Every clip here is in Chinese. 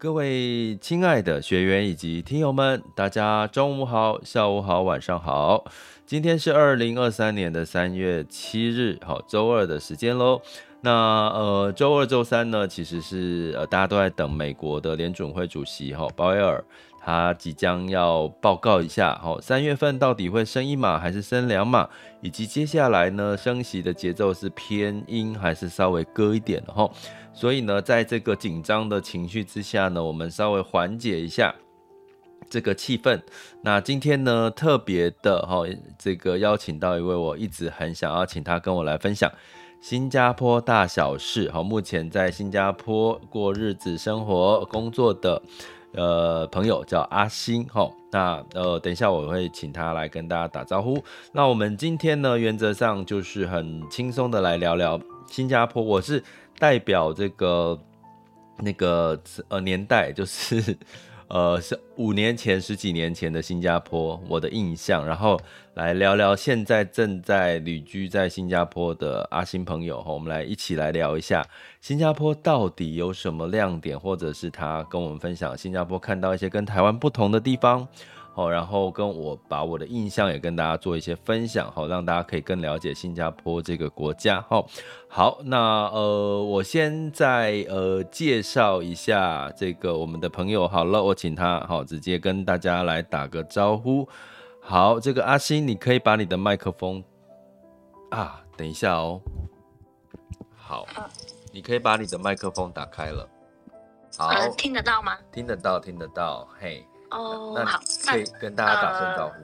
各位亲爱的学员以及听友们，大家中午好、下午好、晚上好。今天是二零二三年的三月七日，好，周二的时间喽。那呃，周二、周三呢，其实是呃，大家都在等美国的联准会主席哈鲍威尔，他即将要报告一下，哈，三月份到底会升一码还是升两码，以及接下来呢，升息的节奏是偏鹰还是稍微鸽一点的哈。所以呢，在这个紧张的情绪之下呢，我们稍微缓解一下这个气氛。那今天呢，特别的哈，这个邀请到一位我一直很想要请他跟我来分享新加坡大小事。好，目前在新加坡过日子、生活、工作的呃朋友叫阿星。哈，那呃，等一下我会请他来跟大家打招呼。那我们今天呢，原则上就是很轻松的来聊聊新加坡。我是。代表这个那个呃年代，就是呃是五年前、十几年前的新加坡，我的印象，然后来聊聊现在正在旅居在新加坡的阿星朋友，我们来一起来聊一下新加坡到底有什么亮点，或者是他跟我们分享新加坡看到一些跟台湾不同的地方。好，然后跟我把我的印象也跟大家做一些分享，好，让大家可以更了解新加坡这个国家。好，好，那呃，我先在呃介绍一下这个我们的朋友。好了，我请他好直接跟大家来打个招呼。好，这个阿星，你可以把你的麦克风啊，等一下哦。好，你可以把你的麦克风打开了。好，呃，听得到吗？听得到，听得到。嘿。哦，那好，可以跟大家打声招呼。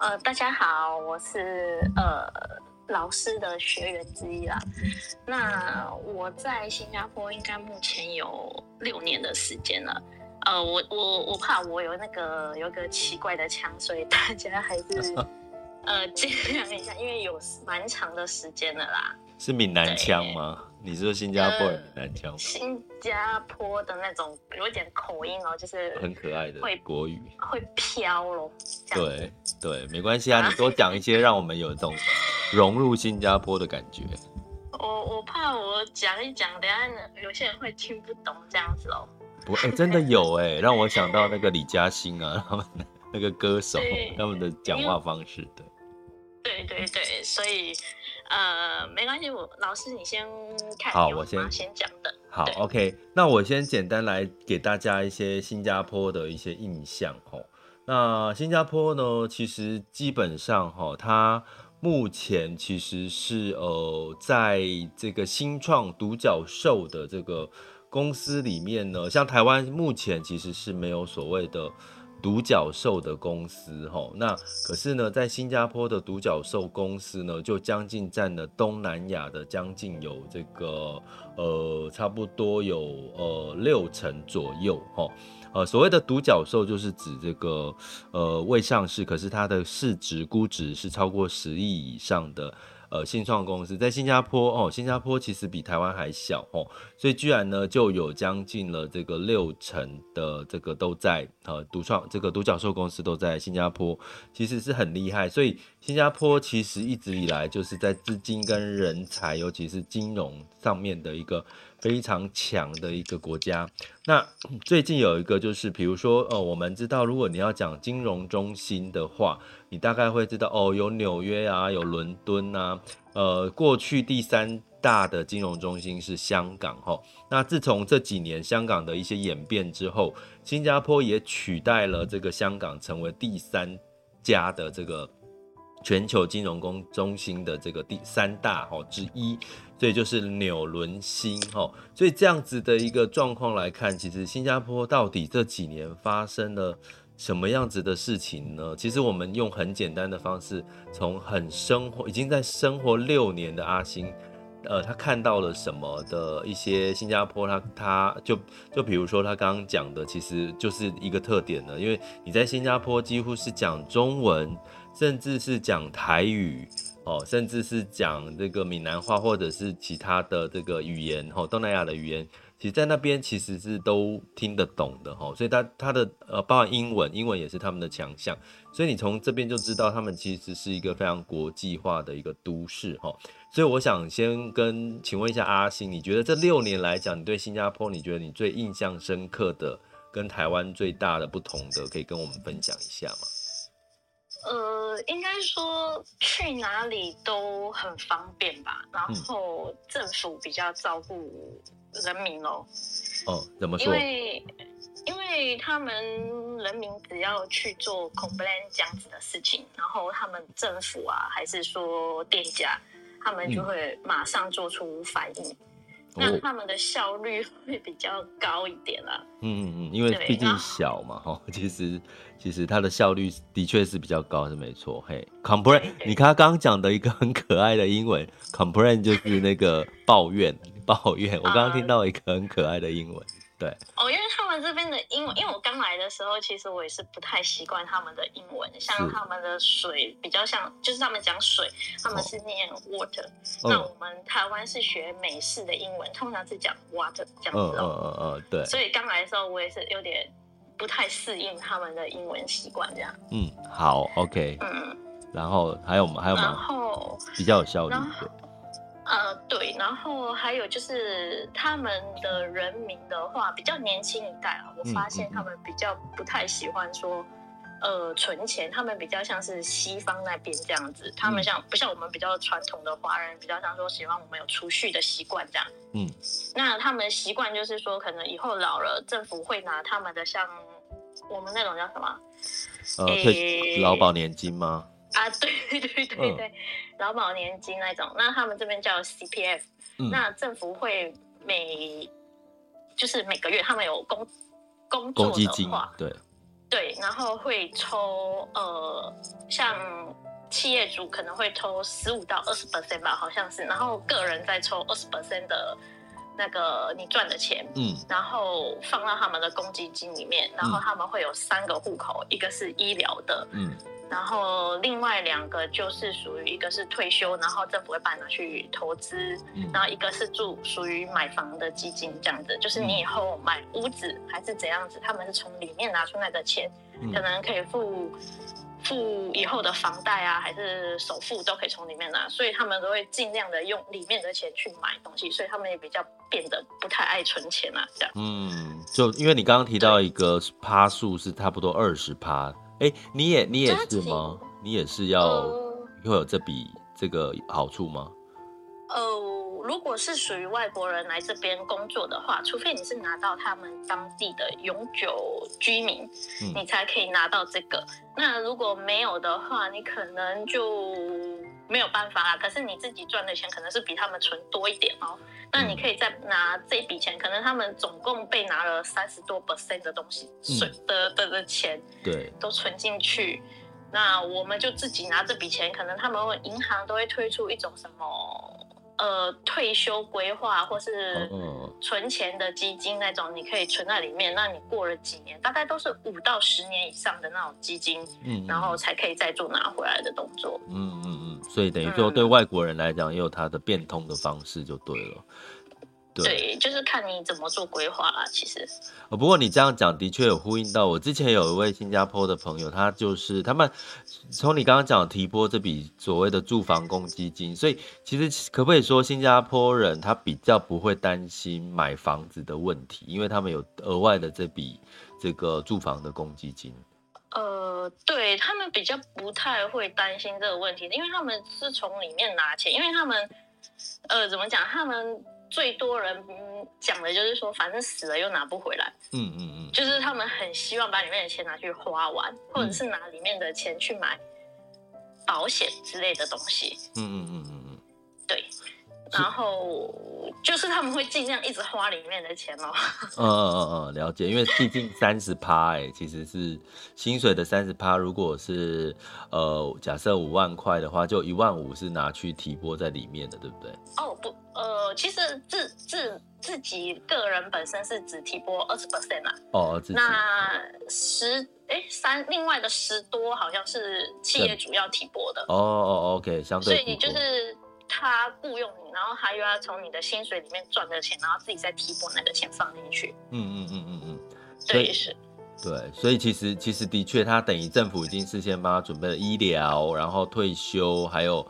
呃，呃，大家好，我是呃老师的学员之一啦。那我在新加坡应该目前有六年的时间了。呃，我我我怕我有那个有个奇怪的腔，所以大家还是 呃见谅一下，因为有蛮长的时间了啦。是闽南腔吗？你是说新加坡南腔吗？新加坡的那种有一点口音哦，就是很可爱的国语，会飘咯。对对，没关系啊，你多讲一些，让我们有一种融入新加坡的感觉。我我怕我讲一讲，等下有些人会听不懂这样子哦。不，哎、欸，真的有 哎，让我想到那个李嘉欣啊，他 们那个歌手他们的讲话方式，对。对对对，所以。呃，没关系，我老师你先看。好，我先先讲的。好，OK，那我先简单来给大家一些新加坡的一些印象哦。那新加坡呢，其实基本上哈，它目前其实是呃，在这个新创独角兽的这个公司里面呢，像台湾目前其实是没有所谓的。独角兽的公司，吼，那可是呢，在新加坡的独角兽公司呢，就将近占了东南亚的将近有这个呃，差不多有呃六成左右，吼，呃，所谓的独角兽就是指这个呃未上市，可是它的市值估值是超过十亿以上的。呃，新创公司在新加坡哦，新加坡其实比台湾还小哦，所以居然呢就有将近了这个六成的这个都在呃独创这个独角兽公司都在新加坡，其实是很厉害。所以新加坡其实一直以来就是在资金跟人才，尤其是金融上面的一个非常强的一个国家。那 最近有一个就是，比如说，呃，我们知道，如果你要讲金融中心的话，你大概会知道，哦，有纽约啊，有伦敦啊，呃，过去第三大的金融中心是香港，吼。那自从这几年香港的一些演变之后，新加坡也取代了这个香港，成为第三家的这个。全球金融中中心的这个第三大哦之一，所以就是纽伦新哦，所以这样子的一个状况来看，其实新加坡到底这几年发生了什么样子的事情呢？其实我们用很简单的方式，从很生活已经在生活六年的阿星，呃，他看到了什么的一些新加坡，他他就就比如说他刚刚讲的，其实就是一个特点呢，因为你在新加坡几乎是讲中文。甚至是讲台语哦，甚至是讲这个闽南话，或者是其他的这个语言哦，东南亚的语言，其实在那边其实是都听得懂的哈。所以他他的呃，包括英文，英文也是他们的强项。所以你从这边就知道，他们其实是一个非常国际化的一个都市哈。所以我想先跟请问一下阿星，你觉得这六年来讲，你对新加坡，你觉得你最印象深刻的，跟台湾最大的不同的，可以跟我们分享一下吗？呃，应该说去哪里都很方便吧，然后政府比较照顾人民哦。哦，怎么说？因为因为他们人民只要去做 complain 这样子的事情，然后他们政府啊，还是说店家，他们就会马上做出反应。嗯那他们的效率会比较高一点啦。嗯嗯嗯，因为毕竟小嘛，哈，其实其实它的效率的确是比较高，是没错。嘿，complain，你看他刚刚讲的一个很可爱的英文，complain 就是那个抱怨，抱怨。我刚刚听到一个很可爱的英文。对哦，因为他们这边的英文，因为我刚来的时候，其实我也是不太习惯他们的英文，像他们的水比较像，就是他们讲水，他们是念 water，哦，那我们台湾是学美式的英文，通常是讲 water 这样子哦。嗯嗯嗯嗯，对。所以刚来的时候，我也是有点不太适应他们的英文习惯这样。嗯，好，OK。嗯，然后还有吗？还有吗？然后比较有效率。呃，对，然后还有就是他们的人民的话，比较年轻一代啊，我发现他们比较不太喜欢说，呃，存钱，他们比较像是西方那边这样子，他们像不像我们比较传统的华人，比较像说喜欢我们有储蓄的习惯这样。嗯，那他们习惯就是说，可能以后老了，政府会拿他们的像我们那种叫什么？呃，退劳保年金吗？啊，对对对对对，劳、嗯、保年金那种，那他们这边叫 CPF，、嗯、那政府会每就是每个月他们有工工作的话，对。对，然后会抽呃，像企业主可能会抽十五到二十 percent 吧，好像是，然后个人再抽二十 percent 的那个你赚的钱，嗯，然后放到他们的公积金里面，然后他们会有三个户口，一个是医疗的，嗯。然后另外两个就是属于一个是退休，然后政府会把你拿去投资，嗯，然后一个是住属于买房的基金这样子，就是你以后买屋子还是怎样子，他们是从里面拿出来的钱，嗯，可能可以付付以后的房贷啊，还是首付都可以从里面拿，所以他们都会尽量的用里面的钱去买东西，所以他们也比较变得不太爱存钱啊，这样。嗯，就因为你刚刚提到一个趴数是差不多二十趴。哎，你也你也是吗？你也是要、呃、会有这笔这个好处吗？呃，如果是属于外国人来这边工作的话，除非你是拿到他们当地的永久居民，嗯、你才可以拿到这个。那如果没有的话，你可能就没有办法啦。可是你自己赚的钱可能是比他们存多一点哦。那你可以再拿这笔钱，可能他们总共被拿了三十多 percent 的东西，存的的的钱，对，都存进去。那我们就自己拿这笔钱，可能他们银行都会推出一种什么呃退休规划或是存钱的基金那种，你可以存在里面。那你过了几年，大概都是五到十年以上的那种基金，嗯，然后才可以再做拿回来的动作。嗯嗯嗯，所以等于说对外国人来讲，也有他的变通的方式就对了。对，对，就是看你怎么做规划啦。其实，哦，不过你这样讲的确有呼应到我之前有一位新加坡的朋友，他就是他们从你刚刚讲提拨这笔所谓的住房公积金，所以其实可不可以说新加坡人他比较不会担心买房子的问题，因为他们有额外的这笔这个住房的公积金。呃，对，他们比较不太会担心这个问题，因为他们是从里面拿钱，因为他们呃怎么讲，他们。最多人讲的就是说，反正死了又拿不回来。嗯嗯嗯，就是他们很希望把里面的钱拿去花完，或者是拿里面的钱去买保险之类的东西。嗯嗯嗯嗯嗯，对。然后就是他们会尽量一直花里面的钱哦。嗯嗯嗯嗯，了解。因为毕竟三十趴，哎，其实是薪水的三十趴。如果是呃，假设五万块的话，就一万五是拿去提拨在里面的，对不对？哦不，呃，其实自自自己个人本身是只提拨二十 percent 啦。哦，那十哎三，另外的十多好像是企业主要提拨的。哦哦，OK，相对。所以就是。他雇佣你，然后他又要从你的薪水里面赚的钱，然后自己再提拨那个钱放进去。嗯嗯嗯嗯嗯，对是。对，所以其实其实的确，他等于政府已经事先帮他准备了医疗，然后退休，还有。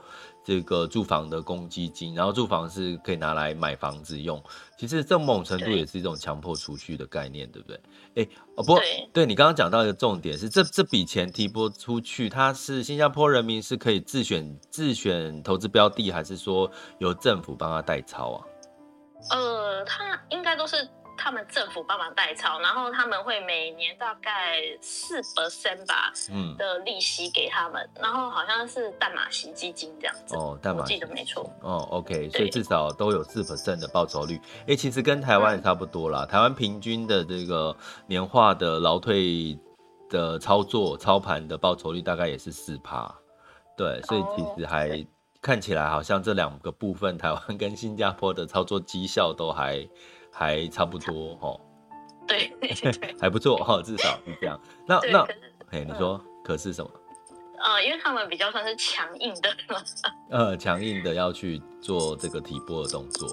这个住房的公积金，然后住房是可以拿来买房子用。其实这某种程度也是一种强迫储蓄的概念，对，对不对？哎，哦不，对，对你刚刚讲到一个重点是，这这笔钱提拨出去，它是新加坡人民是可以自选自选投资标的，还是说由政府帮他代操啊？呃，他应该都是。他们政府帮忙代操，然后他们会每年大概四 percent 吧，嗯，的利息给他们，嗯、然后好像是淡马锡基金这样子哦，淡马记得没错。哦，OK，所以至少都有四 percent 的报酬率，哎、欸，其实跟台湾也差不多啦，嗯、台湾平均的这个年化的劳退的操作操盘的报酬率大概也是四趴，对，所以其实还看起来好像这两个部分，台湾跟新加坡的操作绩效都还。还差不多哈，对，对还不错哈，至少是这样。那那，哎，你说可是什么？呃，因为他们比较算是强硬的，呃，强硬的要去做这个提拨的动作。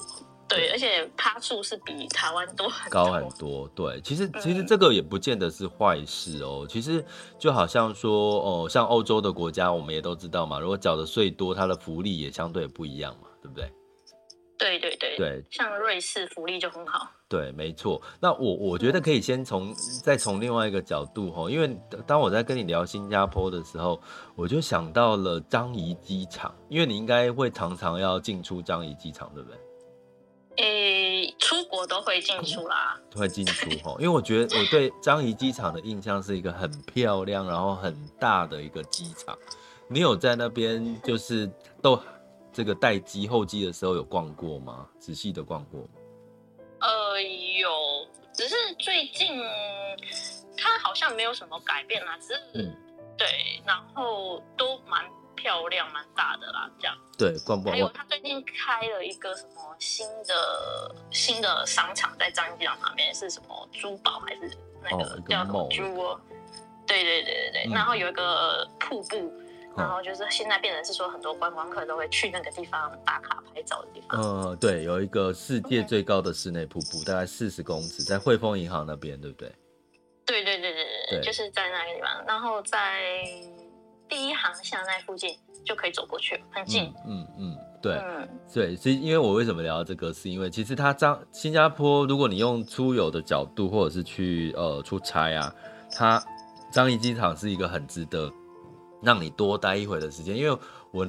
对，而且趴数是比台湾多很多高很多。对，其实其实这个也不见得是坏事哦。嗯、其实就好像说哦，像欧洲的国家，我们也都知道嘛，如果缴的税多，它的福利也相对不一样嘛，对不对？对对对对，像瑞士福利就很好。对，没错。那我我觉得可以先从再从另外一个角度哈，因为当我在跟你聊新加坡的时候，我就想到了樟宜机场，因为你应该会常常要进出樟宜机场，对不对？诶，出国都会进出啦，都会进出哈。因为我觉得我对樟宜机场的印象是一个很漂亮，然后很大的一个机场。你有在那边就是都？这个待机候机的时候有逛过吗？仔细的逛过？呃，有，只是最近它好像没有什么改变啦，只是、嗯、对，然后都蛮漂亮、蛮大的啦，这样。对，逛不逛？还有，他最近开了一个什么新的新的商场，在樟宜机场旁边，是什么珠宝还是那个叫什么珠？哦、对对对对对，嗯、然后有一个瀑布。然后就是现在变成是说，很多观光客都会去那个地方打卡拍照的地方。呃，对，有一个世界最高的室内瀑布大概四十公尺，在汇丰银行那边，对不对？对对对对对，就是在那个地方。然后在第一航向那附近就可以走过去，很近。嗯嗯，嗯，对，嗯、对。所以，因为我为什么聊到这个，是因为其实它张新加坡，如果你用出游的角度，或者是去呃出差啊，它樟宜机场是一个很值得。让你多待一会的时间，因为我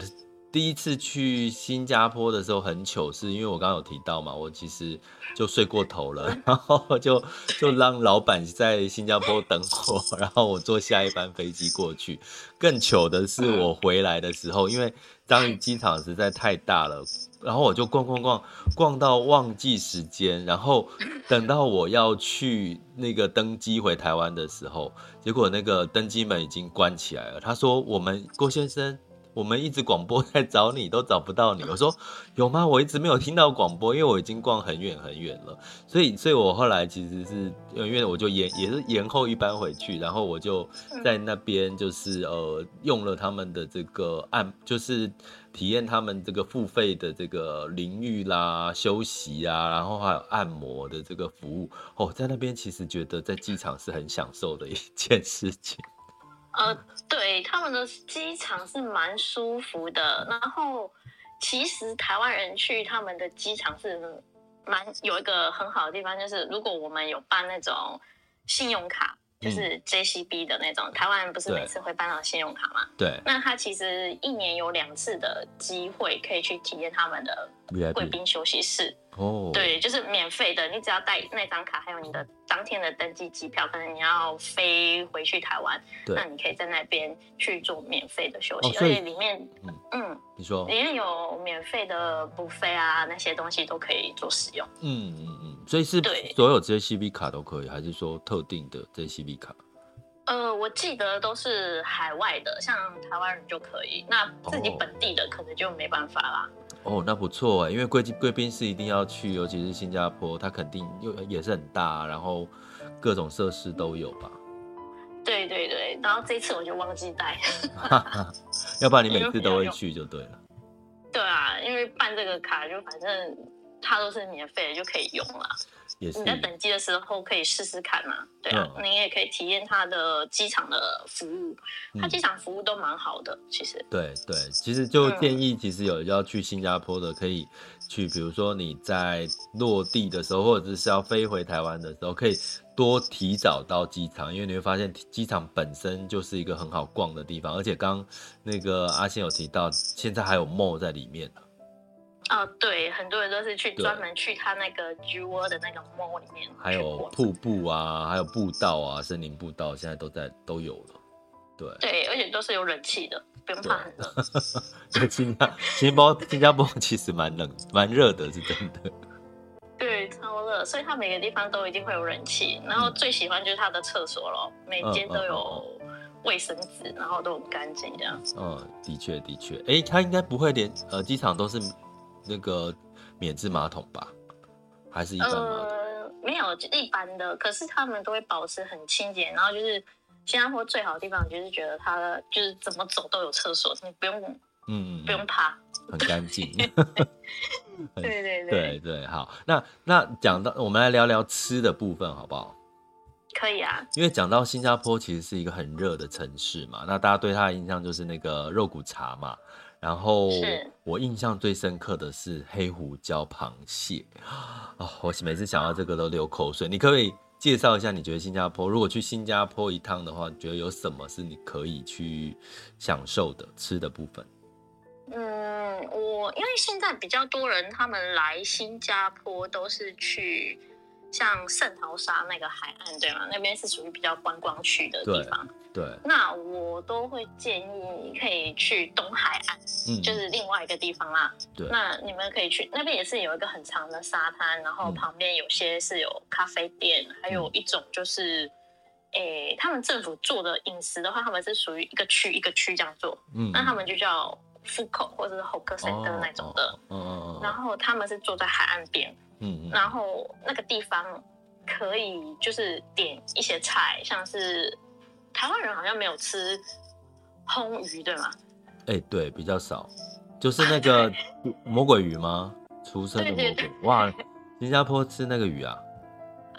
第一次去新加坡的时候很糗，是因为我刚刚有提到嘛，我其实就睡过头了，然后就就让老板在新加坡等我，然后我坐下一班飞机过去。更糗的是我回来的时候，因为樟宜机场实在太大了。然后我就逛逛逛，逛到忘记时间，然后等到我要去那个登机回台湾的时候，结果那个登机门已经关起来了。他说：“我们郭先生，我们一直广播 在找你，都找不到你。我说有吗？我一直没有听到广播，因为我已经逛很远很远了。所以，所以我后来其实是因为我就延也是延后一班回去，然后我就在那边就是呃用了他们的这个按，就是体验他们这个付费的这个淋浴啦、休息啊，然后还有按摩的这个服务。哦，在那边其实觉得在机场是很享受的一件事情。呃，对，他们的机场是蛮舒服的。然后，其实台湾人去他们的机场是蛮有一个很好的地方，就是如果我们有办那种信用卡，就是 JCB 的那种，嗯、台湾人不是每次会办到信用卡吗？对。那他其实一年有两次的机会可以去体验他们的贵宾休息室。哦，对，就是免费的，你只要带那张卡，还有你的当天的登机机票，可能你要飞回去台湾，那你可以在那边去做免费的休息，哦、而且里面，嗯，嗯你说，里面有免费的 buffet 啊，那些东西都可以做使用。嗯嗯嗯，所以是所有 JCB 卡都可以，还是说特定的 JCB 卡？呃，我记得都是海外的，像台湾人就可以，那自己本地的可能就没办法啦。哦哦，那不错哎，因为贵贵宾室一定要去，尤其是新加坡，它肯定又也是很大，然后各种设施都有吧。对对对，然后这次我就忘记带，要不然你每次都会去就对了。对啊，因为办这个卡就反正它都是免费的，就可以用了。你在等机的时候可以试试看嘛，对啊，嗯、你也可以体验它的机场的服务，它机场服务都蛮好的，其实。对对，其实就建议，其实有要去新加坡的，可以去，比如说你在落地的时候，或者是要飞回台湾的时候，可以多提早到机场，因为你会发现机场本身就是一个很好逛的地方，而且刚那个阿信有提到，现在还有 mall 在里面。哦，对，很多人都是去专门去他那个 Jewel 的那个 mall 里面，还有瀑布啊，还有步道啊，森林步道现在都在都有了。对对，而且都是有冷气的，不用怕很冷。对，新加新加坡新加坡其实蛮冷蛮热的，是真的。对，超热，所以它每个地方都一定会有冷气。然后最喜欢就是它的厕所咯，每间都有卫生纸，然后都很干净这样。嗯，的确的确，哎，它应该不会连呃机场都是。那个免治马桶吧，还是一般马桶？呃，没有，一般的。可是他们都会保持很清洁，然后就是新加坡最好的地方，就是觉得它就是怎么走都有厕所，你不用，嗯，不用怕，很干净。对对对对对，好。那那讲到，我们来聊聊吃的部分，好不好？可以啊。因为讲到新加坡，其实是一个很热的城市嘛，那大家对它的印象就是那个肉骨茶嘛。然后我印象最深刻的是黑胡椒螃蟹哦，我每次想到这个都流口水。你可不可以介绍一下，你觉得新加坡如果去新加坡一趟的话，你觉得有什么是你可以去享受的吃的部分？嗯，我因为现在比较多人他们来新加坡都是去。像圣淘沙那个海岸，对吗？那边是属于比较观光区的地方。对。对，那我都会建议你可以去东海岸，嗯，就是另外一个地方啦。对。那你们可以去那边，也是有一个很长的沙滩，然后旁边有些是有咖啡店，嗯、还有一种就是，他们政府做的饮食的话，他们是属于一个区一个区这样做。嗯。那他们就叫 food court 或者是 hawker center 那种的。然后他们是坐在海岸边。嗯，然后那个地方可以就是点一些菜，像是台湾人好像没有吃烘鱼，对吗？哎、欸，对，比较少，就是那个 魔鬼鱼吗？出生的魔鬼。哇，新加坡吃那个鱼啊？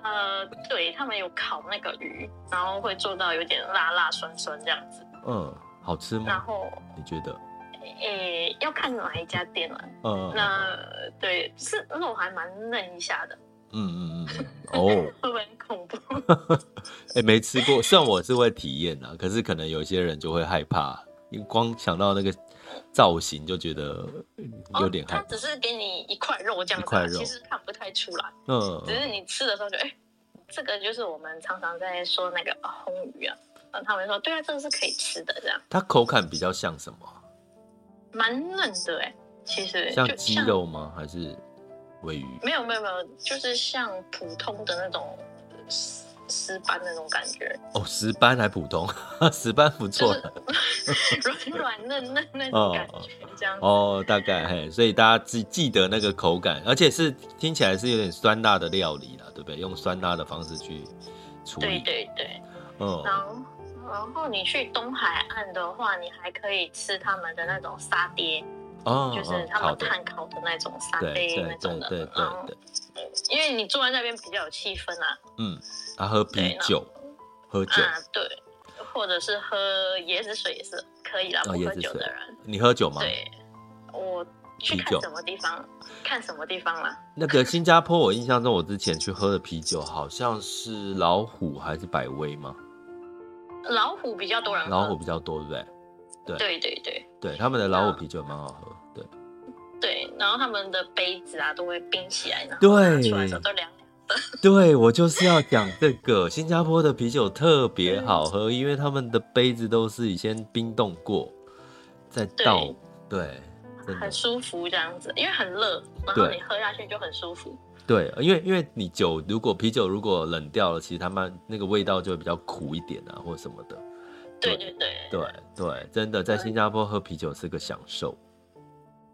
呃，对，他们有烤那个鱼，然后会做到有点辣辣酸酸这样子。嗯，好吃吗？然后你觉得？诶、欸，要看哪一家店了。嗯，那对，是肉还蛮嫩一下的。嗯嗯嗯。哦，会不会很恐怖？哎、欸，没吃过，虽然我是会体验啊，可是可能有些人就会害怕，因为光想到那个造型就觉得有点害怕。只是给你一块肉这样子，其实看不太出来。嗯。只是你吃的时候就，哎、欸，这个就是我们常常在说那个红鱼啊。嗯，他们说，对啊，这个是可以吃的，这样。它口感比较像什么？蛮嫩的哎，其实像鸡肉吗？还是尾鱼？没有没有没有，就是像普通的那种石斑那种感觉。哦，石斑还普通，石斑不错，软软嫩嫩那种感觉，这样哦，大概嘿，所以大家记记得那个口感，而且是听起来是有点酸辣的料理啦，对不对？用酸辣的方式去处理。对对对，嗯。然后，然后你去东海岸的话，你还可以吃他们的那种沙爹。哦，就是他们炭烤的那种沙爹那种的，对对对对，因为你坐在那边比较有气氛啊。嗯，啊，喝啤酒，喝酒啊，对，或者是喝椰子水也是可以啦。不喝酒的人，你喝酒吗？对，我去看什么地方，看什么地方啦。那个 新加坡，我印象中我之前去喝的啤酒好像是老虎还是百威吗？老虎比较多人喝，老虎比较多，对不对？对。对对，对。他们的老虎啤酒蛮好喝，对。对，然后他们的杯子啊都会冰起来，对，出来的时候都凉凉的。对，我就是要讲这个，新加坡的啤酒特别好喝，因为他们的杯子都是以前冰冻过再倒，对，很舒服这样子，因为很热，然后你喝下去就很舒服。对，因为因为你酒如果啤酒如果冷掉了，其实他们那个味道就会比较苦一点啊，或者什么的。对对对对对，真的在新加坡喝啤酒是个享受。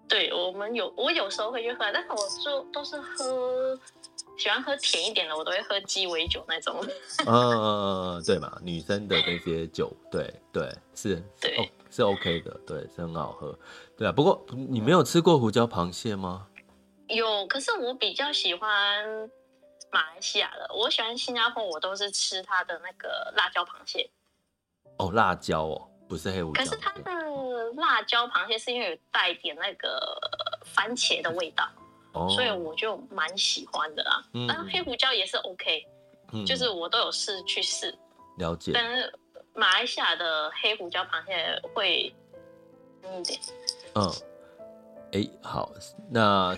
对，我们有我有时候会去喝，但是我就都是喝喜欢喝甜一点的，我都会喝鸡尾酒那种。嗯嗯嗯，对嘛，女生的那些酒，对对是，对、哦、是 OK 的，对是很好喝。对啊，不过你没有吃过胡椒螃蟹吗？有，可是我比较喜欢马来西亚的，我喜欢新加坡，我都是吃它的那个辣椒螃蟹。哦，辣椒哦，不是黑胡椒。可是它的辣椒螃蟹是因为有带点那个番茄的味道，哦、所以我就蛮喜欢的啦。嗯，但黑胡椒也是 OK，嗯，就是我都有试去试。了解。但是马来西亚的黑胡椒螃蟹会嗯一点。嗯，哎、欸，好，那。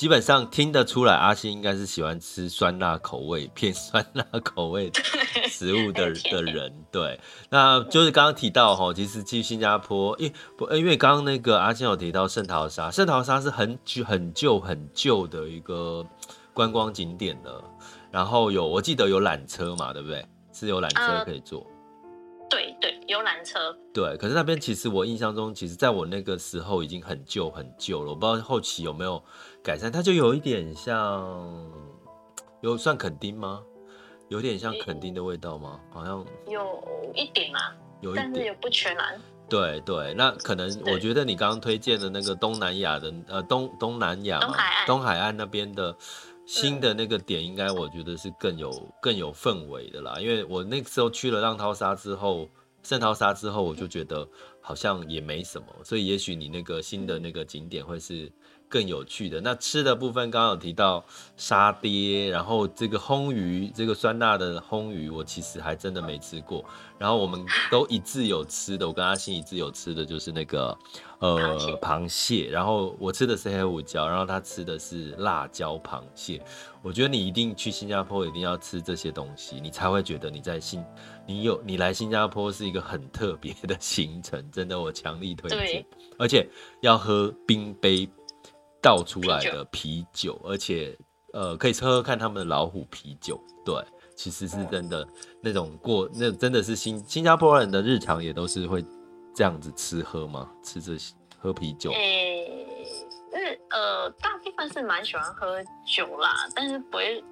基本上听得出来，阿星应该是喜欢吃酸辣口味、偏酸辣口味 食物的的人。对，那就是刚刚提到哈，其实去新加坡，因不，因为刚刚那个阿星有提到圣淘沙，圣淘沙是很旧、很旧、很旧的一个观光景点了。然后有，我记得有缆车嘛，对不对？是有缆车可以坐。呃、对对，有缆车。对，可是那边其实我印象中，其实在我那个时候已经很旧很旧了，我不知道后期有没有。改善，它就有一点像，有算垦丁吗？有点像垦丁的味道吗？好像有一点啊，有一点，但是也不全然。对对，那可能我觉得你刚刚推荐的那个东南亚的呃东东南亚嘛，东海岸，东海岸那边的新的那个点，应该我觉得是更有更有氛围的啦。因为我那个时候去了浪淘沙之后，圣淘沙之后，我就觉得好像也没什么，所以也许你那个新的那个景点会是。更有趣的那吃的部分，刚刚有提到沙爹，然后这个烘鱼，这个酸辣的烘鱼，我其实还真的没吃过。然后我们都一致有吃的，我跟阿星一致有吃的就是那个呃螃蟹，然后我吃的是黑胡椒，然后他吃的是辣椒螃蟹。我觉得你一定去新加坡，一定要吃这些东西，你才会觉得你在新，你有你来新加坡是一个很特别的行程，真的我强力推荐，而且要喝冰杯。倒出来的啤酒，而且呃，可以喝喝看他们的老虎啤酒。对，其实是真的那种过，那真的是新新加坡人的日常也都是会这样子吃喝吗？吃这些喝啤酒？诶、欸，日呃，大部分是蛮喜欢喝酒啦，但是不会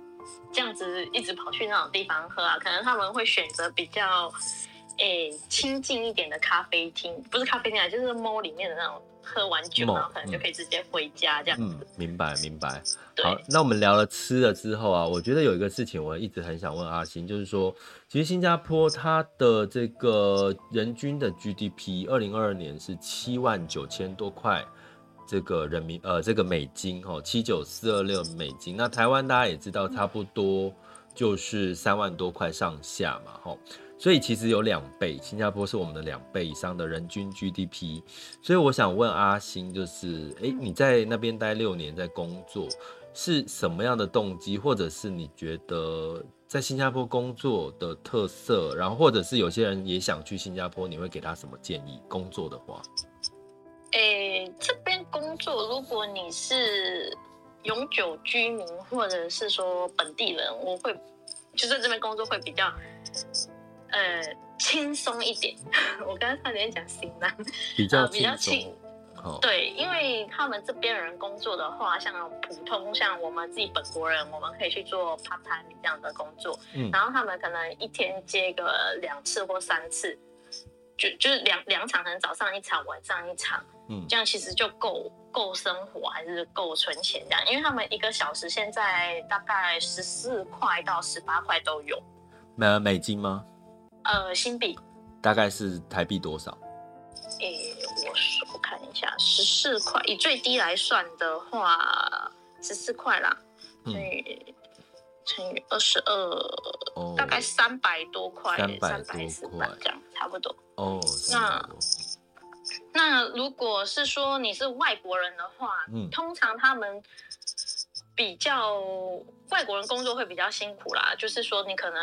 这样子一直跑去那种地方喝啊。可能他们会选择比较诶亲近一点的咖啡厅，不是咖啡厅啊，就是 mall 里面的那种。喝完酒，然后可能就可以直接回家这样子。嗯，明白明白。好，那我们聊了吃了之后啊，我觉得有一个事情我一直很想问阿星，就是说，其实新加坡它的这个人均的 GDP，二零二二年是七万九千多块，这个人民呃这个美金哦，七九四二六美金。那台湾大家也知道，差不多就是三万多块上下嘛，吼。所以其实有两倍，新加坡是我们的两倍以上的人均 GDP。所以我想问阿星，就是，诶，你在那边待六年，在工作，是什么样的动机，或者是你觉得在新加坡工作的特色，然后或者是有些人也想去新加坡，你会给他什么建议？工作的话，诶，这边工作，如果你是永久居民或者是说本地人，我会。就在这边工作会比较呃轻松一点。我刚才差点讲行囊，比较、呃、比较轻。对，因为他们这边人工作的话，像普通像我们自己本国人，我们可以去做 part time 这样的工作，嗯，然后他们可能一天接个两次或三次，就就是两两场，可能早上一场，晚上一场，嗯，这样其实就够够生活，还是够存钱这样，因为他们一个小时现在大概十四块到十八块都有，美美金吗？呃，新币，大概是台币多少？诶，我我看一下，十四块，以最低来算的话，十四块啦，乘以乘以二十二，大概三百多块，三百四百这样，差不多。哦，那那如果是说你是外国人的话，嗯，通常他们比较外国人工作会比较辛苦啦，就是说你可能。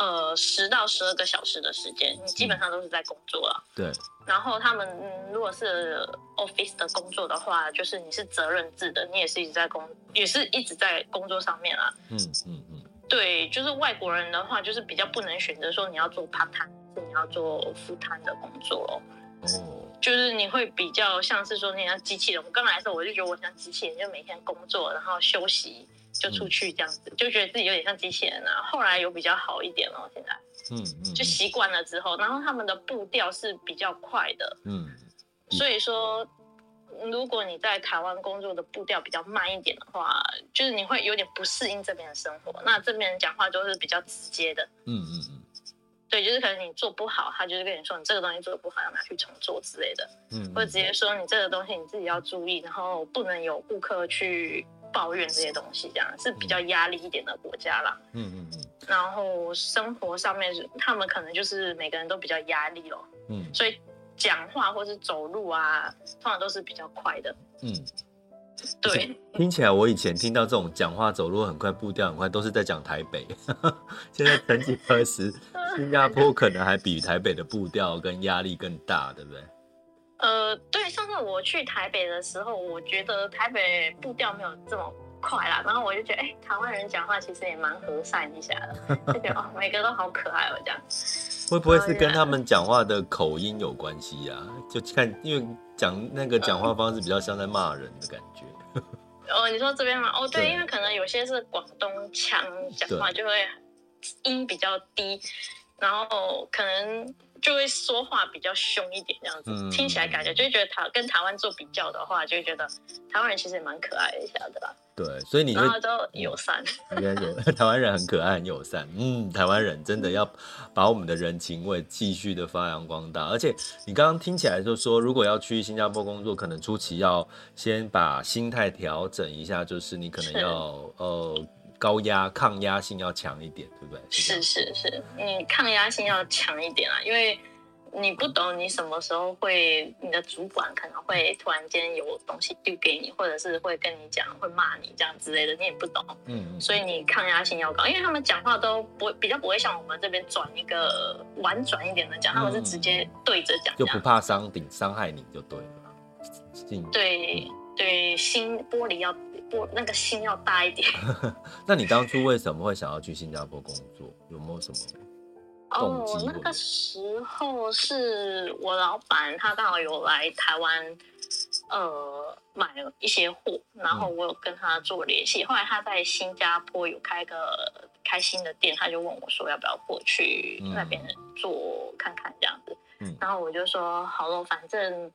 呃，十到十二个小时的时间，你基本上都是在工作了。嗯、对。然后他们、嗯、如果是 office 的工作的话，就是你是责任制的，你也是一直在工，也是一直在工作上面啊。嗯嗯嗯。对，就是外国人的话，就是比较不能选择说你要做 part time，是你要做 full time 的工作哦。哦。就是你会比较像是说你像机器人，我刚来的时候我就觉得我像机器人，就每天工作，然后休息。就出去这样子，就觉得自己有点像机器人啊。后来有比较好一点了，现在，嗯嗯，就习惯了之后，然后他们的步调是比较快的，嗯，所以说，如果你在台湾工作的步调比较慢一点的话，就是你会有点不适应这边的生活。那这边人讲话都是比较直接的，嗯嗯嗯，对，就是可能你做不好，他就是跟你说你这个东西做的不好，要拿去重做之类的，嗯，或者直接说你这个东西你自己要注意，然后不能有顾客去。抱怨这些东西，这样是比较压力一点的国家啦。嗯嗯嗯。然后生活上面，他们可能就是每个人都比较压力咯。嗯。所以讲话或是走路啊，通常都是比较快的。嗯。对。听起来我以前听到这种讲话走路很快、步调很快，都是在讲台北。现在曾几何时，新加坡可能还比台北的步调跟压力更大，对不对？呃，对，上次我去台北的时候，我觉得台北步调没有这么快啦，然后我就觉得，哎，台湾人讲话其实也蛮和善一下的，就觉得哦，每个都好可爱哦，这样。会不会是跟他们讲话的口音有关系呀？就看，因为讲那个讲话方式比较像在骂人的感觉。哦，你说这边吗？哦，对，因为可能有些是广东腔讲话，就会音比较低，然后可能。就会说话比较凶一点，这样子、嗯、听起来感觉就会觉得台跟台湾做比较的话，就会觉得台湾人其实也蛮可爱一下的啦。对，所以你会都友善，应该有台湾人很可爱、很友善。嗯，台湾人真的要把我们的人情味继续的发扬光大。而且你刚刚听起来就说，如果要去新加坡工作，可能初期要先把心态调整一下，就是你可能要呃。高压抗压性要强一点，对不对？是是是，你抗压性要强一点啊，因为你不懂你什么时候会，你的主管可能会突然间有东西丢给你，或者是会跟你讲，会骂你这样之类的，你也不懂。嗯，所以你抗压性要高，因为他们讲话都不会比较不会像我们这边转一个婉转一点的讲，他们是直接对着讲，就不怕伤顶伤害你就对了。对对，心玻璃要。我那个心要大一点。那你当初为什么会想要去新加坡工作？有没有什么？哦，那个时候是我老板，他刚好有来台湾，呃，买了一些货，然后我有跟他做联系。嗯、后来他在新加坡有开个开新的店，他就问我说要不要过去那边做看看这样子。嗯、然后我就说好了，反正。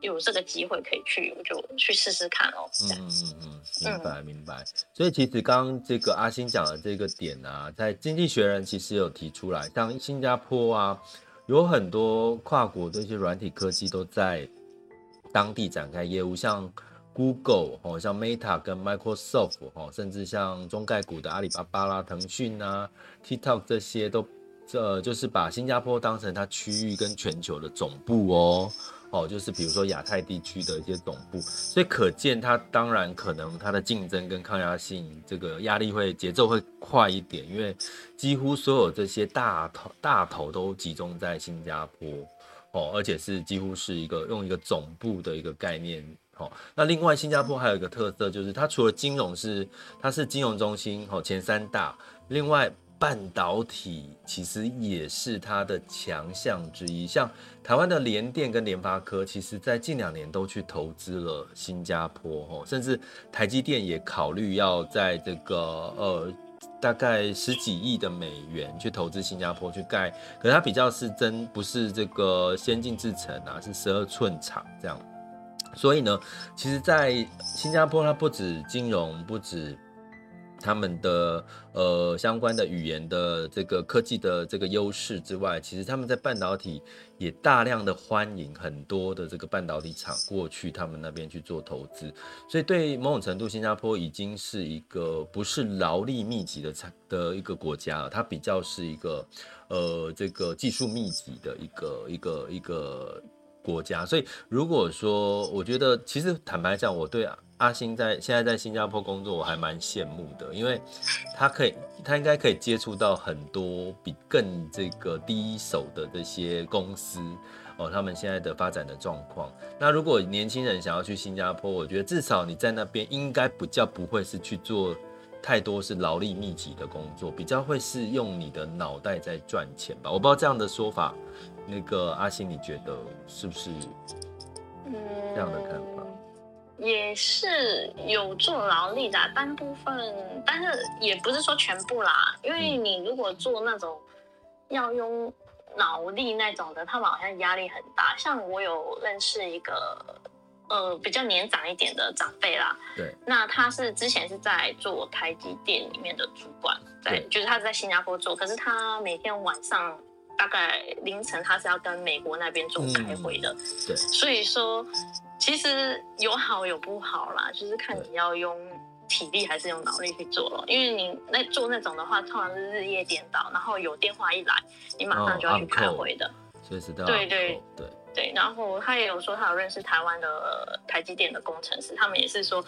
有这个机会可以去，我就去试试看哦。嗯嗯嗯，明白明白。所以其实刚刚这个阿星讲的这个点啊，在《经济学人》其实有提出来，像新加坡啊，有很多跨国的一些软体科技都在当地展开业务，像 Google 哦，像 Meta 跟 Microsoft 哦，甚至像中概股的阿里巴巴啦、腾讯啊、TikTok 这些都，这就是把新加坡当成它区域跟全球的总部哦。哦，就是比如说亚太地区的一些总部，所以可见它当然可能它的竞争跟抗压性，这个压力会节奏会快一点，因为几乎所有这些大头大头都集中在新加坡，哦，而且是几乎是一个用一个总部的一个概念，哦，那另外新加坡还有一个特色就是它除了金融是它是金融中心，哦，前三大。另外，半导体其实也是它的强项之一。像台湾的联电跟联发科，其实在近两年都去投资了新加坡，甚至台积电也考虑要在这个呃。大概十几亿的美元去投资新加坡去盖，可是它比较是真不是这个先进制程啊，是十二寸厂这样。所以呢，其实，在新加坡它不止金融，不止。他们的呃相关的语言的这个科技的这个优势之外，其实他们在半导体也大量的欢迎很多的这个半导体厂过去他们那边去做投资，所以对某种程度，新加坡已经是一个不是劳力密集的产的一个国家了，它比较是一个呃这个技术密集的一个一个一个国家。所以如果说，我觉得其实坦白讲，我对。阿星在现在在新加坡工作，我还蛮羡慕的，因为他可以，他应该可以接触到很多比更这个第一手的这些公司哦，他们现在的发展的状况。那如果年轻人想要去新加坡，我觉得至少你在那边应该比较不会是去做太多是劳力密集的工作，比较会是用你的脑袋在赚钱吧。我不知道这样的说法，那个阿星你觉得是不是这样的看法？也是有做劳力的，单部分，但是也不是说全部啦。因为你如果做那种要用脑力那种的，他们好像压力很大。像我有认识一个呃比较年长一点的长辈啦，对，那他是之前是在做台积电里面的主管，在就是他是在新加坡做，可是他每天晚上大概凌晨他是要跟美国那边做开会的，嗯、对，所以说。其实有好有不好啦，就是看你要用体力还是用脑力去做了。因为你那做那种的话，通常是日夜颠倒，然后有电话一来，你马上就要去开会的。随时都要。对对对对。然后他也有说，他有认识台湾的台积电的工程师，他们也是说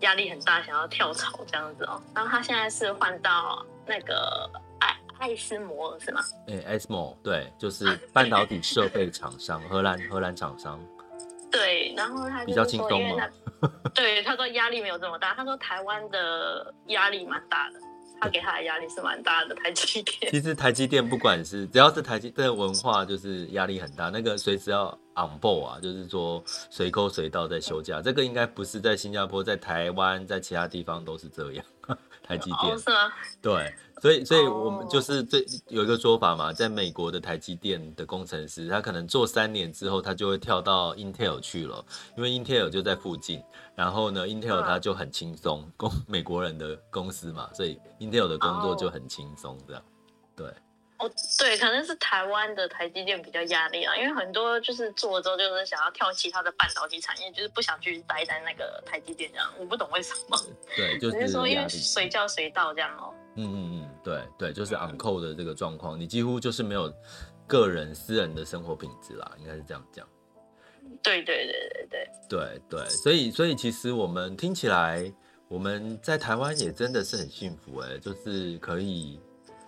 压力很大，想要跳槽这样子哦。然后他现在是换到那个爱艾斯摩尔是吗？哎，艾斯摩尔对，就是半导体设备厂商，荷兰荷兰厂商。对，然后他比较轻松嘛 对他说压力没有这么大，他说台湾的压力蛮大的，他给他的压力是蛮大的。台积电 其实台积电不管是只要是台积电的文化，就是压力很大，那个随时要 on board 啊，就是说随扣随到在休假，这个应该不是在新加坡，在台湾，在其他地方都是这样。台积电、哦、是吗？对，所以所以我们就是这有一个说法嘛，在美国的台积电的工程师，他可能做三年之后，他就会跳到 Intel 去了，因为 Intel 就在附近。然后呢，Intel 他就很轻松，公美国人的公司嘛，所以 Intel 的工作就很轻松，这样。对。哦，对，可能是台湾的台积电比较压力啊，因为很多就是做了之后就是想要跳其他的半导体产业，就是不想去待在那个台积电这样。我不懂为什么。对，就是，是说因为随叫随到这样哦。嗯嗯嗯，对对，就是 on call 的这个状况，你几乎就是没有个人私人的生活品质啦，应该是这样讲。对对对对对。对对，所以所以其实我们听起来我们在台湾也真的是很幸福哎，就是可以。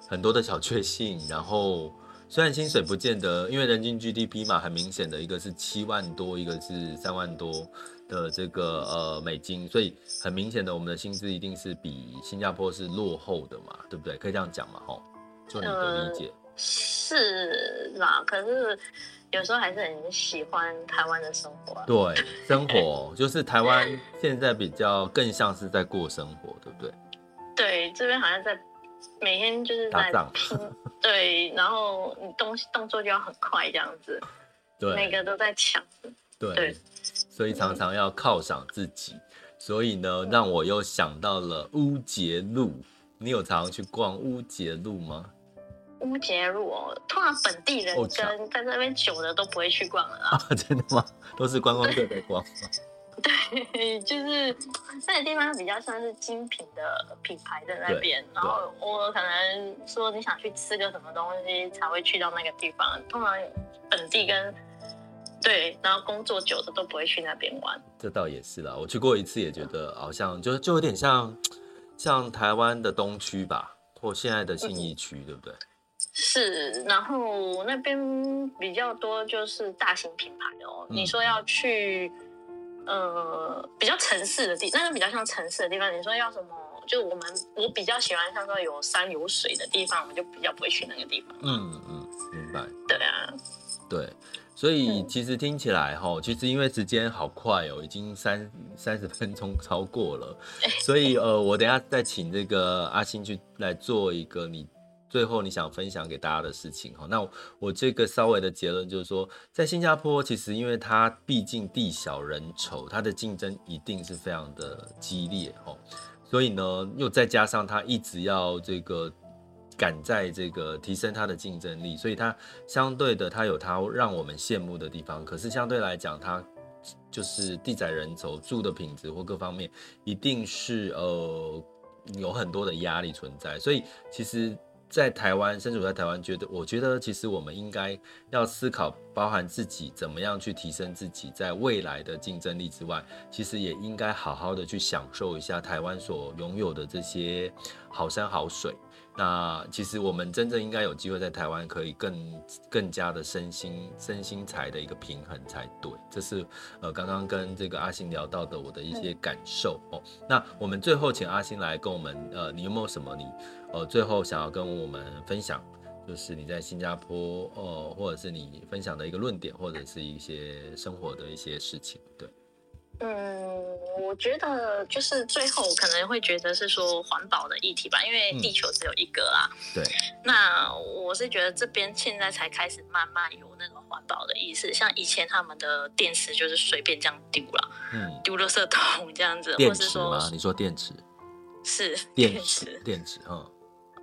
很多的小确幸，然后虽然薪水不见得，因为人均 GDP 嘛，很明显的一个是七万多，一个是三万多的这个呃美金，所以很明显的我们的薪资一定是比新加坡是落后的嘛，对不对？可以这样讲嘛，吼，就你的理解。呃，是啦，可是有时候还是很喜欢台湾的生活。对，生活就是台湾现在比较更像是在过生活，对不对？对，这边好像在。每天就是在拼，对，然后你东西动作就要很快，这样子，对，每个都在抢，对，对，所以常常要犒赏自己，所以呢，让我又想到了乌节路，你有常常去逛乌节路吗？乌节路哦，通常本地人跟在那边久的都不会去逛了啊，真的吗？都是观光客在逛。对，就是那个地方比较像是精品的品牌在那边，然后我可能说你想去吃个什么东西才会去到那个地方。通常本地跟对，然后工作久的都不会去那边玩。这倒也是啦，我去过一次，也觉得好像就就有点像像台湾的东区吧，或现在的信义区，对不对？是，然后那边比较多就是大型品牌哦。嗯、你说要去。呃，比较城市的地，那个比较像城市的地方。你说要什么就我们我比较喜欢像说有山有水的地方，我们就比较不会去那个地方。嗯嗯，明白。对啊，对，所以其实听起来哈，其实因为时间好快哦，已经三三十分钟超过了，所以呃，我等下再请这个阿星去来做一个你。最后你想分享给大家的事情哈，那我这个稍微的结论就是说，在新加坡其实因为它毕竟地小人稠，它的竞争一定是非常的激烈哈，所以呢又再加上它一直要这个赶在这个提升它的竞争力，所以它相对的它有它让我们羡慕的地方，可是相对来讲它就是地窄人稠，住的品质或各方面一定是呃有很多的压力存在，所以其实。在台湾，身处在台湾，觉得我觉得其实我们应该要思考，包含自己怎么样去提升自己在未来的竞争力之外，其实也应该好好的去享受一下台湾所拥有的这些好山好水。那其实我们真正应该有机会在台湾可以更更加的身心身心财的一个平衡才对。这是呃刚刚跟这个阿星聊到的我的一些感受哦。那我们最后请阿星来跟我们呃，你有没有什么你呃最后想要跟我们分享？就是你在新加坡呃，或者是你分享的一个论点，或者是一些生活的一些事情，对。嗯，我觉得就是最后可能会觉得是说环保的议题吧，因为地球只有一个啊。嗯、对。那我是觉得这边现在才开始慢慢有那个环保的意识，像以前他们的电池就是随便这样丢了，嗯，丢垃圾桶 这样子，电池吗？或是说，你说电池？是电池，电池，嗯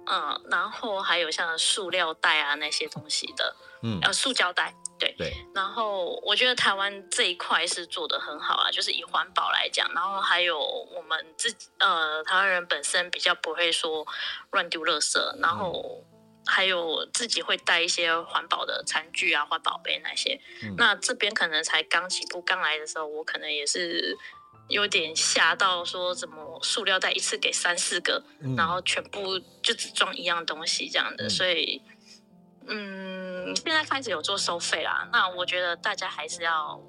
嗯，然后还有像塑料袋啊那些东西的，嗯，呃，塑胶袋。对，对，然后我觉得台湾这一块是做的很好啊，就是以环保来讲，然后还有我们自己呃台湾人本身比较不会说乱丢垃圾，然后还有自己会带一些环保的餐具啊、环保杯那些。嗯、那这边可能才刚起步，刚来的时候，我可能也是有点吓到，说怎么塑料袋一次给三四个，嗯、然后全部就只装一样东西这样的，嗯、所以。嗯，现在开始有做收费啦，那我觉得大家还是要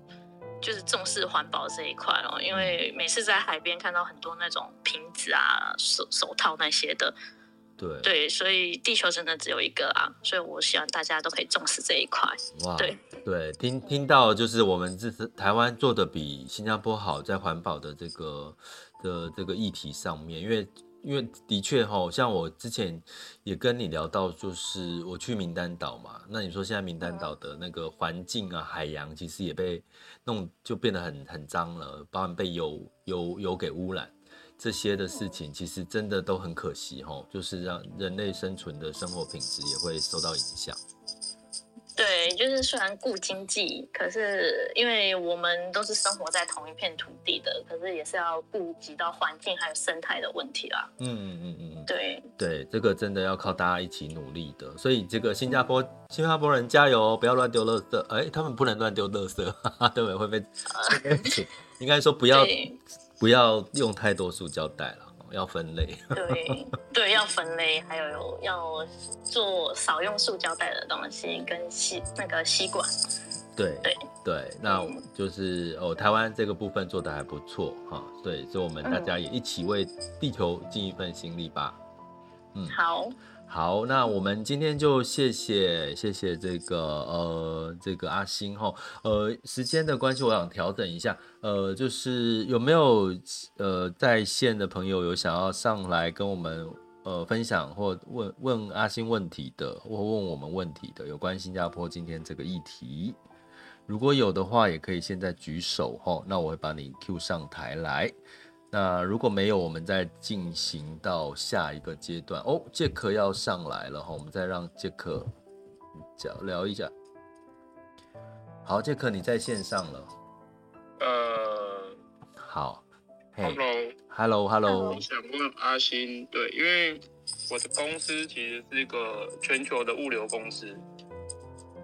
就是重视环保这一块哦，因为每次在海边看到很多那种瓶子啊、手手套那些的，对对，所以地球真的只有一个啊，所以我希望大家都可以重视这一块。哇，对对，听听到就是我们这次台湾做的比新加坡好，在环保的这个的这个议题上面，因为。因为的确哈，像我之前也跟你聊到，就是我去名单岛嘛，那你说现在名单岛的那个环境啊，海洋其实也被弄就变得很很脏了，包含被油油油给污染，这些的事情其实真的都很可惜哈，就是让人类生存的生活品质也会受到影响。对，就是虽然顾经济，可是因为我们都是生活在同一片土地的，可是也是要顾及到环境还有生态的问题啦。嗯嗯嗯嗯，对对，这个真的要靠大家一起努力的。所以这个新加坡新加坡人加油，不要乱丢垃圾。哎，他们不能乱丢垃圾，哈哈，对不对？会被，呃、应该说不要不要用太多塑胶袋了。要分类，对对，要分类，还有要做少用塑胶袋的东西，跟吸那个吸管。对对对，那就是哦，台湾这个部分做的还不错哈，对，所以我们大家也一起为地球尽一份心力吧。嗯，好。好，那我们今天就谢谢谢谢这个呃这个阿星哈，呃时间的关系，我想调整一下，呃就是有没有呃在线的朋友有想要上来跟我们呃分享或问问阿星问题的，或问我们问题的，有关新加坡今天这个议题，如果有的话，也可以现在举手哈，那我会把你 Q 上台来。那如果没有，我们再进行到下一个阶段哦。杰克要上来了哈，我们再让杰克讲聊一下。好，杰克你在线上了。呃，好。Hello，Hello，Hello。我想问阿星，对，因为我的公司其实是一个全球的物流公司。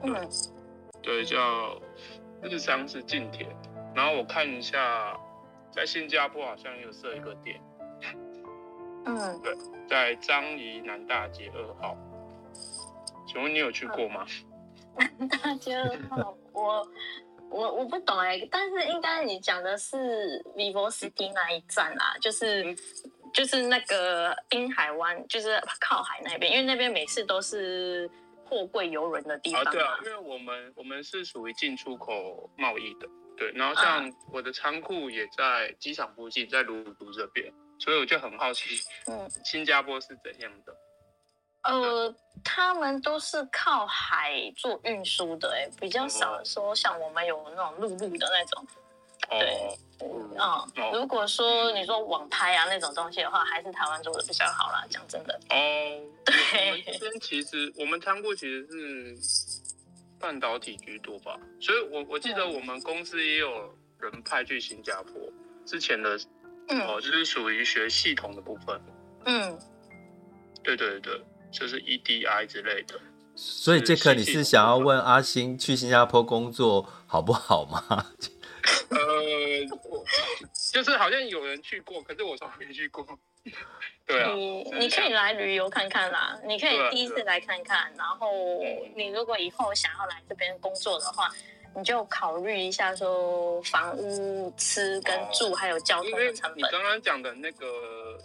嗯。对，叫日商是近铁，然后我看一下。在新加坡好像有设一个点，嗯，对，在樟宜南大街二号。请问你有去过吗？南大街二号，我我我不懂哎，但是应该你讲的是 VivoCity 那一站啊，就是就是那个滨海湾，就是靠海那边，因为那边每次都是货柜游轮的地方。啊，对啊，因为我们我们是属于进出口贸易的，对。然后像我的仓库也在机场附近，在芦竹这边，所以我就很好奇，嗯，新加坡是怎样的？呃，他们都是靠海做运输的，哎，比较少说像我们有那种陆路的那种。对，嗯，哦，如果说你说网拍啊那种东西的话，还是台湾做的比较好啦。讲真的。哦，对。这边其实我们仓库其实是半导体居多吧，所以我我记得我们公司也有人派去新加坡，之前的哦，就是属于学系统的部分。嗯，对对对，就是 EDI 之类的。所以杰克，你是想要问阿星去新加坡工作好不好吗？呃，我就是好像有人去过，可是我从来没去过。对啊，你你可以来旅游看看啦，你可以第一次来看看，然后你如果以后想要来这边工作的话，你就考虑一下说房屋、吃跟住还有交通的成本。你刚刚讲的那个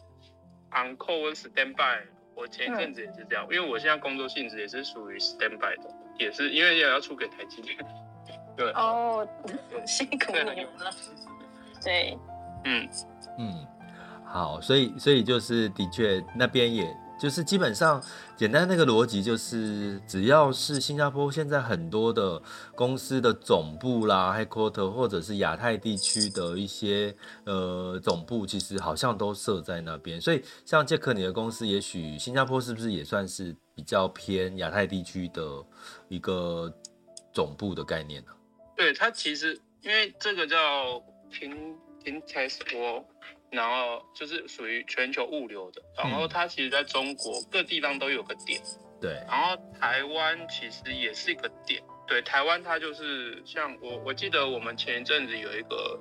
on call 跟 stand by，我前一阵子也是这样，因为我现在工作性质也是属于 stand by 的，也是因为也要出给台积电。对哦，辛苦你们了。对，嗯。嗯，好，所以所以就是的确那边也就是基本上简单那个逻辑就是，只要是新加坡现在很多的公司的总部啦，headquarter 或者是亚太地区的一些呃总部，其实好像都设在那边。所以像杰克你的公司，也许新加坡是不是也算是比较偏亚太地区的一个总部的概念呢？对，它其实因为这个叫 Pintexworld，然后就是属于全球物流的，然后它其实在中国各地方都有个点，对，然后台湾其实也是一个点，对，台湾它就是像我我记得我们前一阵子有一个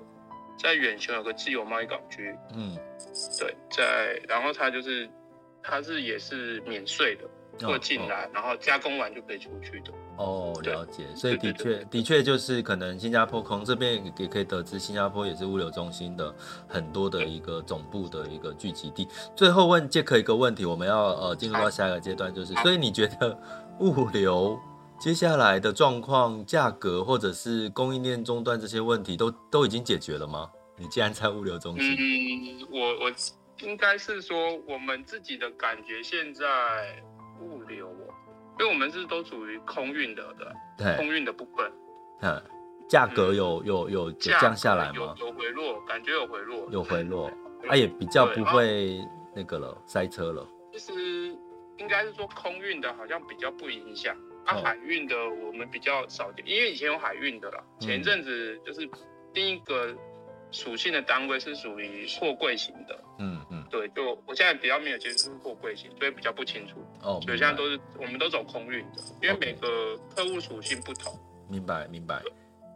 在远雄有个自由贸易港区，嗯，对，在然后它就是它是也是免税的。过进来，然后加工完就可以出去的。哦，了解。所以的确，的确就是可能新加坡空这边也可以得知，新加坡也是物流中心的很多的一个总部的一个聚集地。最后问杰克一个问题，我们要呃进入到下一个阶段，就是所以你觉得物流接下来的状况、价格或者是供应链中断这些问题都都已经解决了吗？你既然在物流中心，嗯，我我应该是说我们自己的感觉现在。因为我们是都属于空运的，对，空运的部分，嗯，价格有有有降下来吗？有有回落，感觉有回落，有回落，它也比较不会那个了，塞车了。其实应该是说空运的好像比较不影响，啊，海运的我们比较少见，因为以前有海运的啦，前阵子就是第一个。属性的单位是属于货柜型的，嗯嗯，对，就我现在比较没有接触过柜型，所以比较不清楚。哦，所以现在都是我们都走空运的，因为每个客户属性不同。明白明白，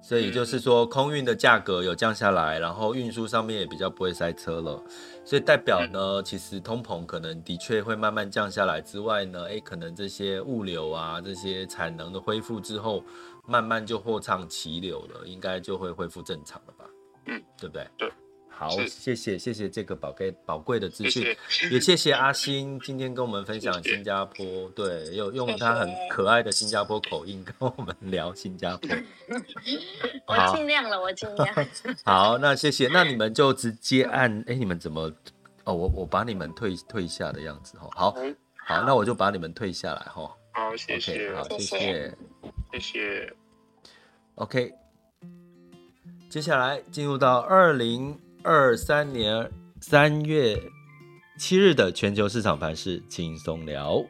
所以就是说空运的价格有降下来，然后运输上面也比较不会塞车了，所以代表呢，其实通膨可能的确会慢慢降下来之外呢，哎，可能这些物流啊这些产能的恢复之后，慢慢就货畅其流了，应该就会恢复正常了吧。嗯，对不对？对，好，谢谢谢谢这个宝贵宝贵的资讯，也谢谢阿星今天跟我们分享新加坡，谢谢对，又用他很可爱的新加坡口音跟我们聊新加坡。我尽量了，我尽量。好，那谢谢，那你们就直接按，哎，你们怎么？哦，我我把你们退退下的样子哈，好，好，那我就把你们退下来哈。好，谢谢，好，谢谢，谢谢。OK。接下来进入到二零二三年三月七日的全球市场盘势轻松聊。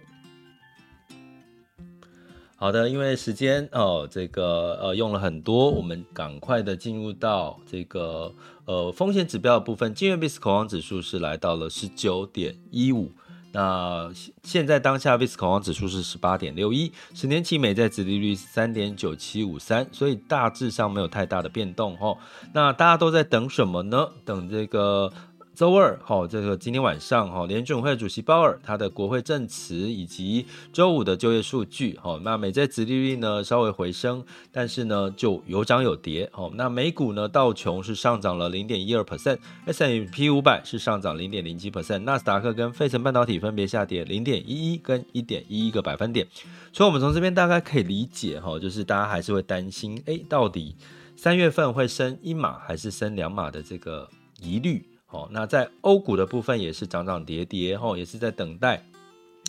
好的，因为时间哦，这个呃用了很多，我们赶快的进入到这个呃风险指标的部分。今日 VIX 恐慌指数是来到了十九点一五。那现现在当下 VIX 恐慌指数是十八点六一，十年期美债殖利率是三点九七五三，所以大致上没有太大的变动哈。那大家都在等什么呢？等这个周二，哈，这个今天晚上，哈，联准会主席鲍尔他的国会证词，以及周五的就业数据，哈，那美债殖利率呢稍微回升，但是呢就有涨有跌，哈，那美股呢道琼是上涨了零点一二 percent，S&P 五百是上涨零点零七 percent，纳斯达克跟费城半导体分别下跌零点一一跟一点一一个百分点，所以我们从这边大概可以理解，哈，就是大家还是会担心，哎，到底三月份会升一码还是升两码的这个疑虑。好，那在欧股的部分也是涨涨跌跌，哈，也是在等待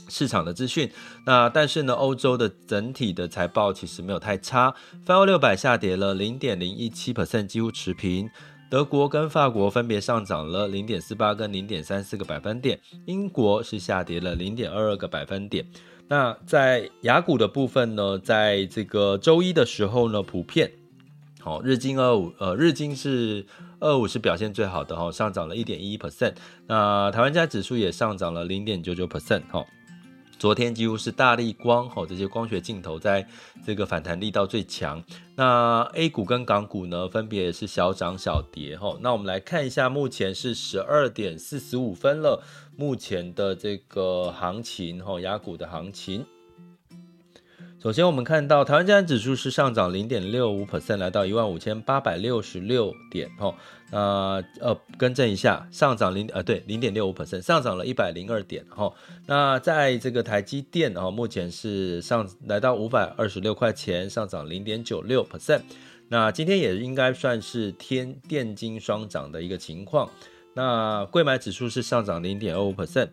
市场的资讯。那但是呢，欧洲的整体的财报其实没有太差，泛欧六百下跌了零点零一七 percent，几乎持平。德国跟法国分别上涨了零点四八跟零点三四个百分点，英国是下跌了零点二二个百分点。那在雅股的部分呢，在这个周一的时候呢，普遍。好，日经二五，呃，日经是二五是表现最好的哈，上涨了一点一 percent。那台湾加指数也上涨了零点九九 percent。哈，昨天几乎是大力光哈这些光学镜头在这个反弹力道最强。那 A 股跟港股呢，分别也是小涨小跌哈。那我们来看一下，目前是十二点四十五分了，目前的这个行情哈，雅股的行情。首先，我们看到台湾加权指数是上涨零点六五 percent，来到一万五千八百六十六点。哈，那呃，更正一下，上涨零呃对零点六五 percent，上涨了一百零二点。哈，那在这个台积电哈，目前是上来到五百二十六块钱，上涨零点九六 percent。那今天也应该算是天电金双涨的一个情况。那柜买指数是上涨零点二五 percent。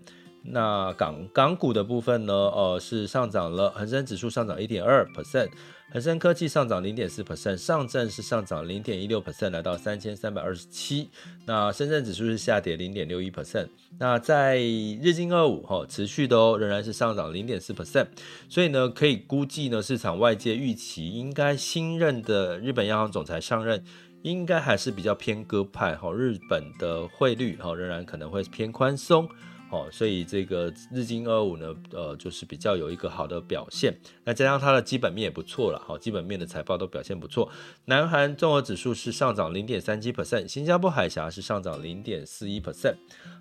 那港港股的部分呢？呃，是上涨了，恒生指数上涨一点二 percent，恒生科技上涨零点四 percent，上证是上涨零点一六 percent，来到三千三百二十七。那深圳指数是下跌零点六一 percent。那在日经二五哈，持续的哦，仍然是上涨零点四 percent。所以呢，可以估计呢，市场外界预期应该新任的日本央行总裁上任，应该还是比较偏鸽派哈。日本的汇率哈，仍然可能会偏宽松。哦，所以这个日经二五呢，呃，就是比较有一个好的表现。那加上它的基本面也不错了，好，基本面的财报都表现不错。南韩综合指数是上涨零点三七 percent，新加坡海峡是上涨零点四一 percent。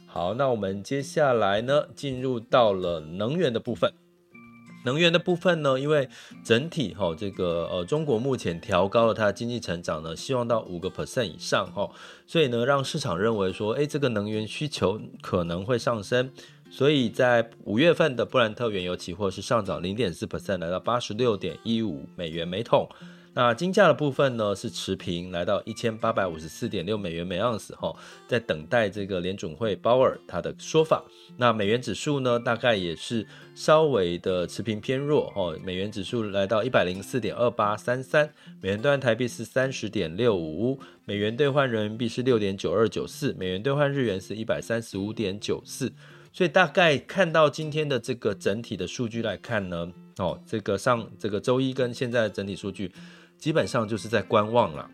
好，那我们接下来呢，进入到了能源的部分。能源的部分呢，因为整体哈，这个呃，中国目前调高了它的经济成长呢，希望到五个 percent 以上哈，所以呢，让市场认为说，哎，这个能源需求可能会上升，所以在五月份的布兰特原油期货是上涨零点四 percent，来到八十六点一五美元每桶。那金价的部分呢，是持平，来到一千八百五十四点六美元每盎司哈，在等待这个联准会鲍尔他的说法。那美元指数呢，大概也是稍微的持平偏弱哈，美元指数来到一百零四点二八三三，美元兑换台币是三十点六五，美元兑换人民币是六点九二九四，美元兑换日元是一百三十五点九四。所以大概看到今天的这个整体的数据来看呢，哦，这个上这个周一跟现在的整体数据。基本上就是在观望了，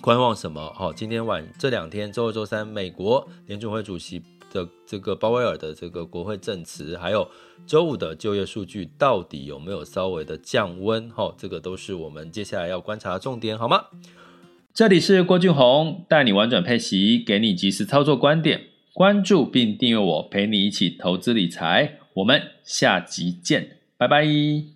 观望什么？好，今天晚这两天，周二、周三，美国联准会主席的这个鲍威尔的这个国会证词，还有周五的就业数据，到底有没有稍微的降温？哈，这个都是我们接下来要观察的重点，好吗？这里是郭俊宏，带你玩转配息，给你及时操作观点，关注并订阅我，陪你一起投资理财。我们下集见，拜拜。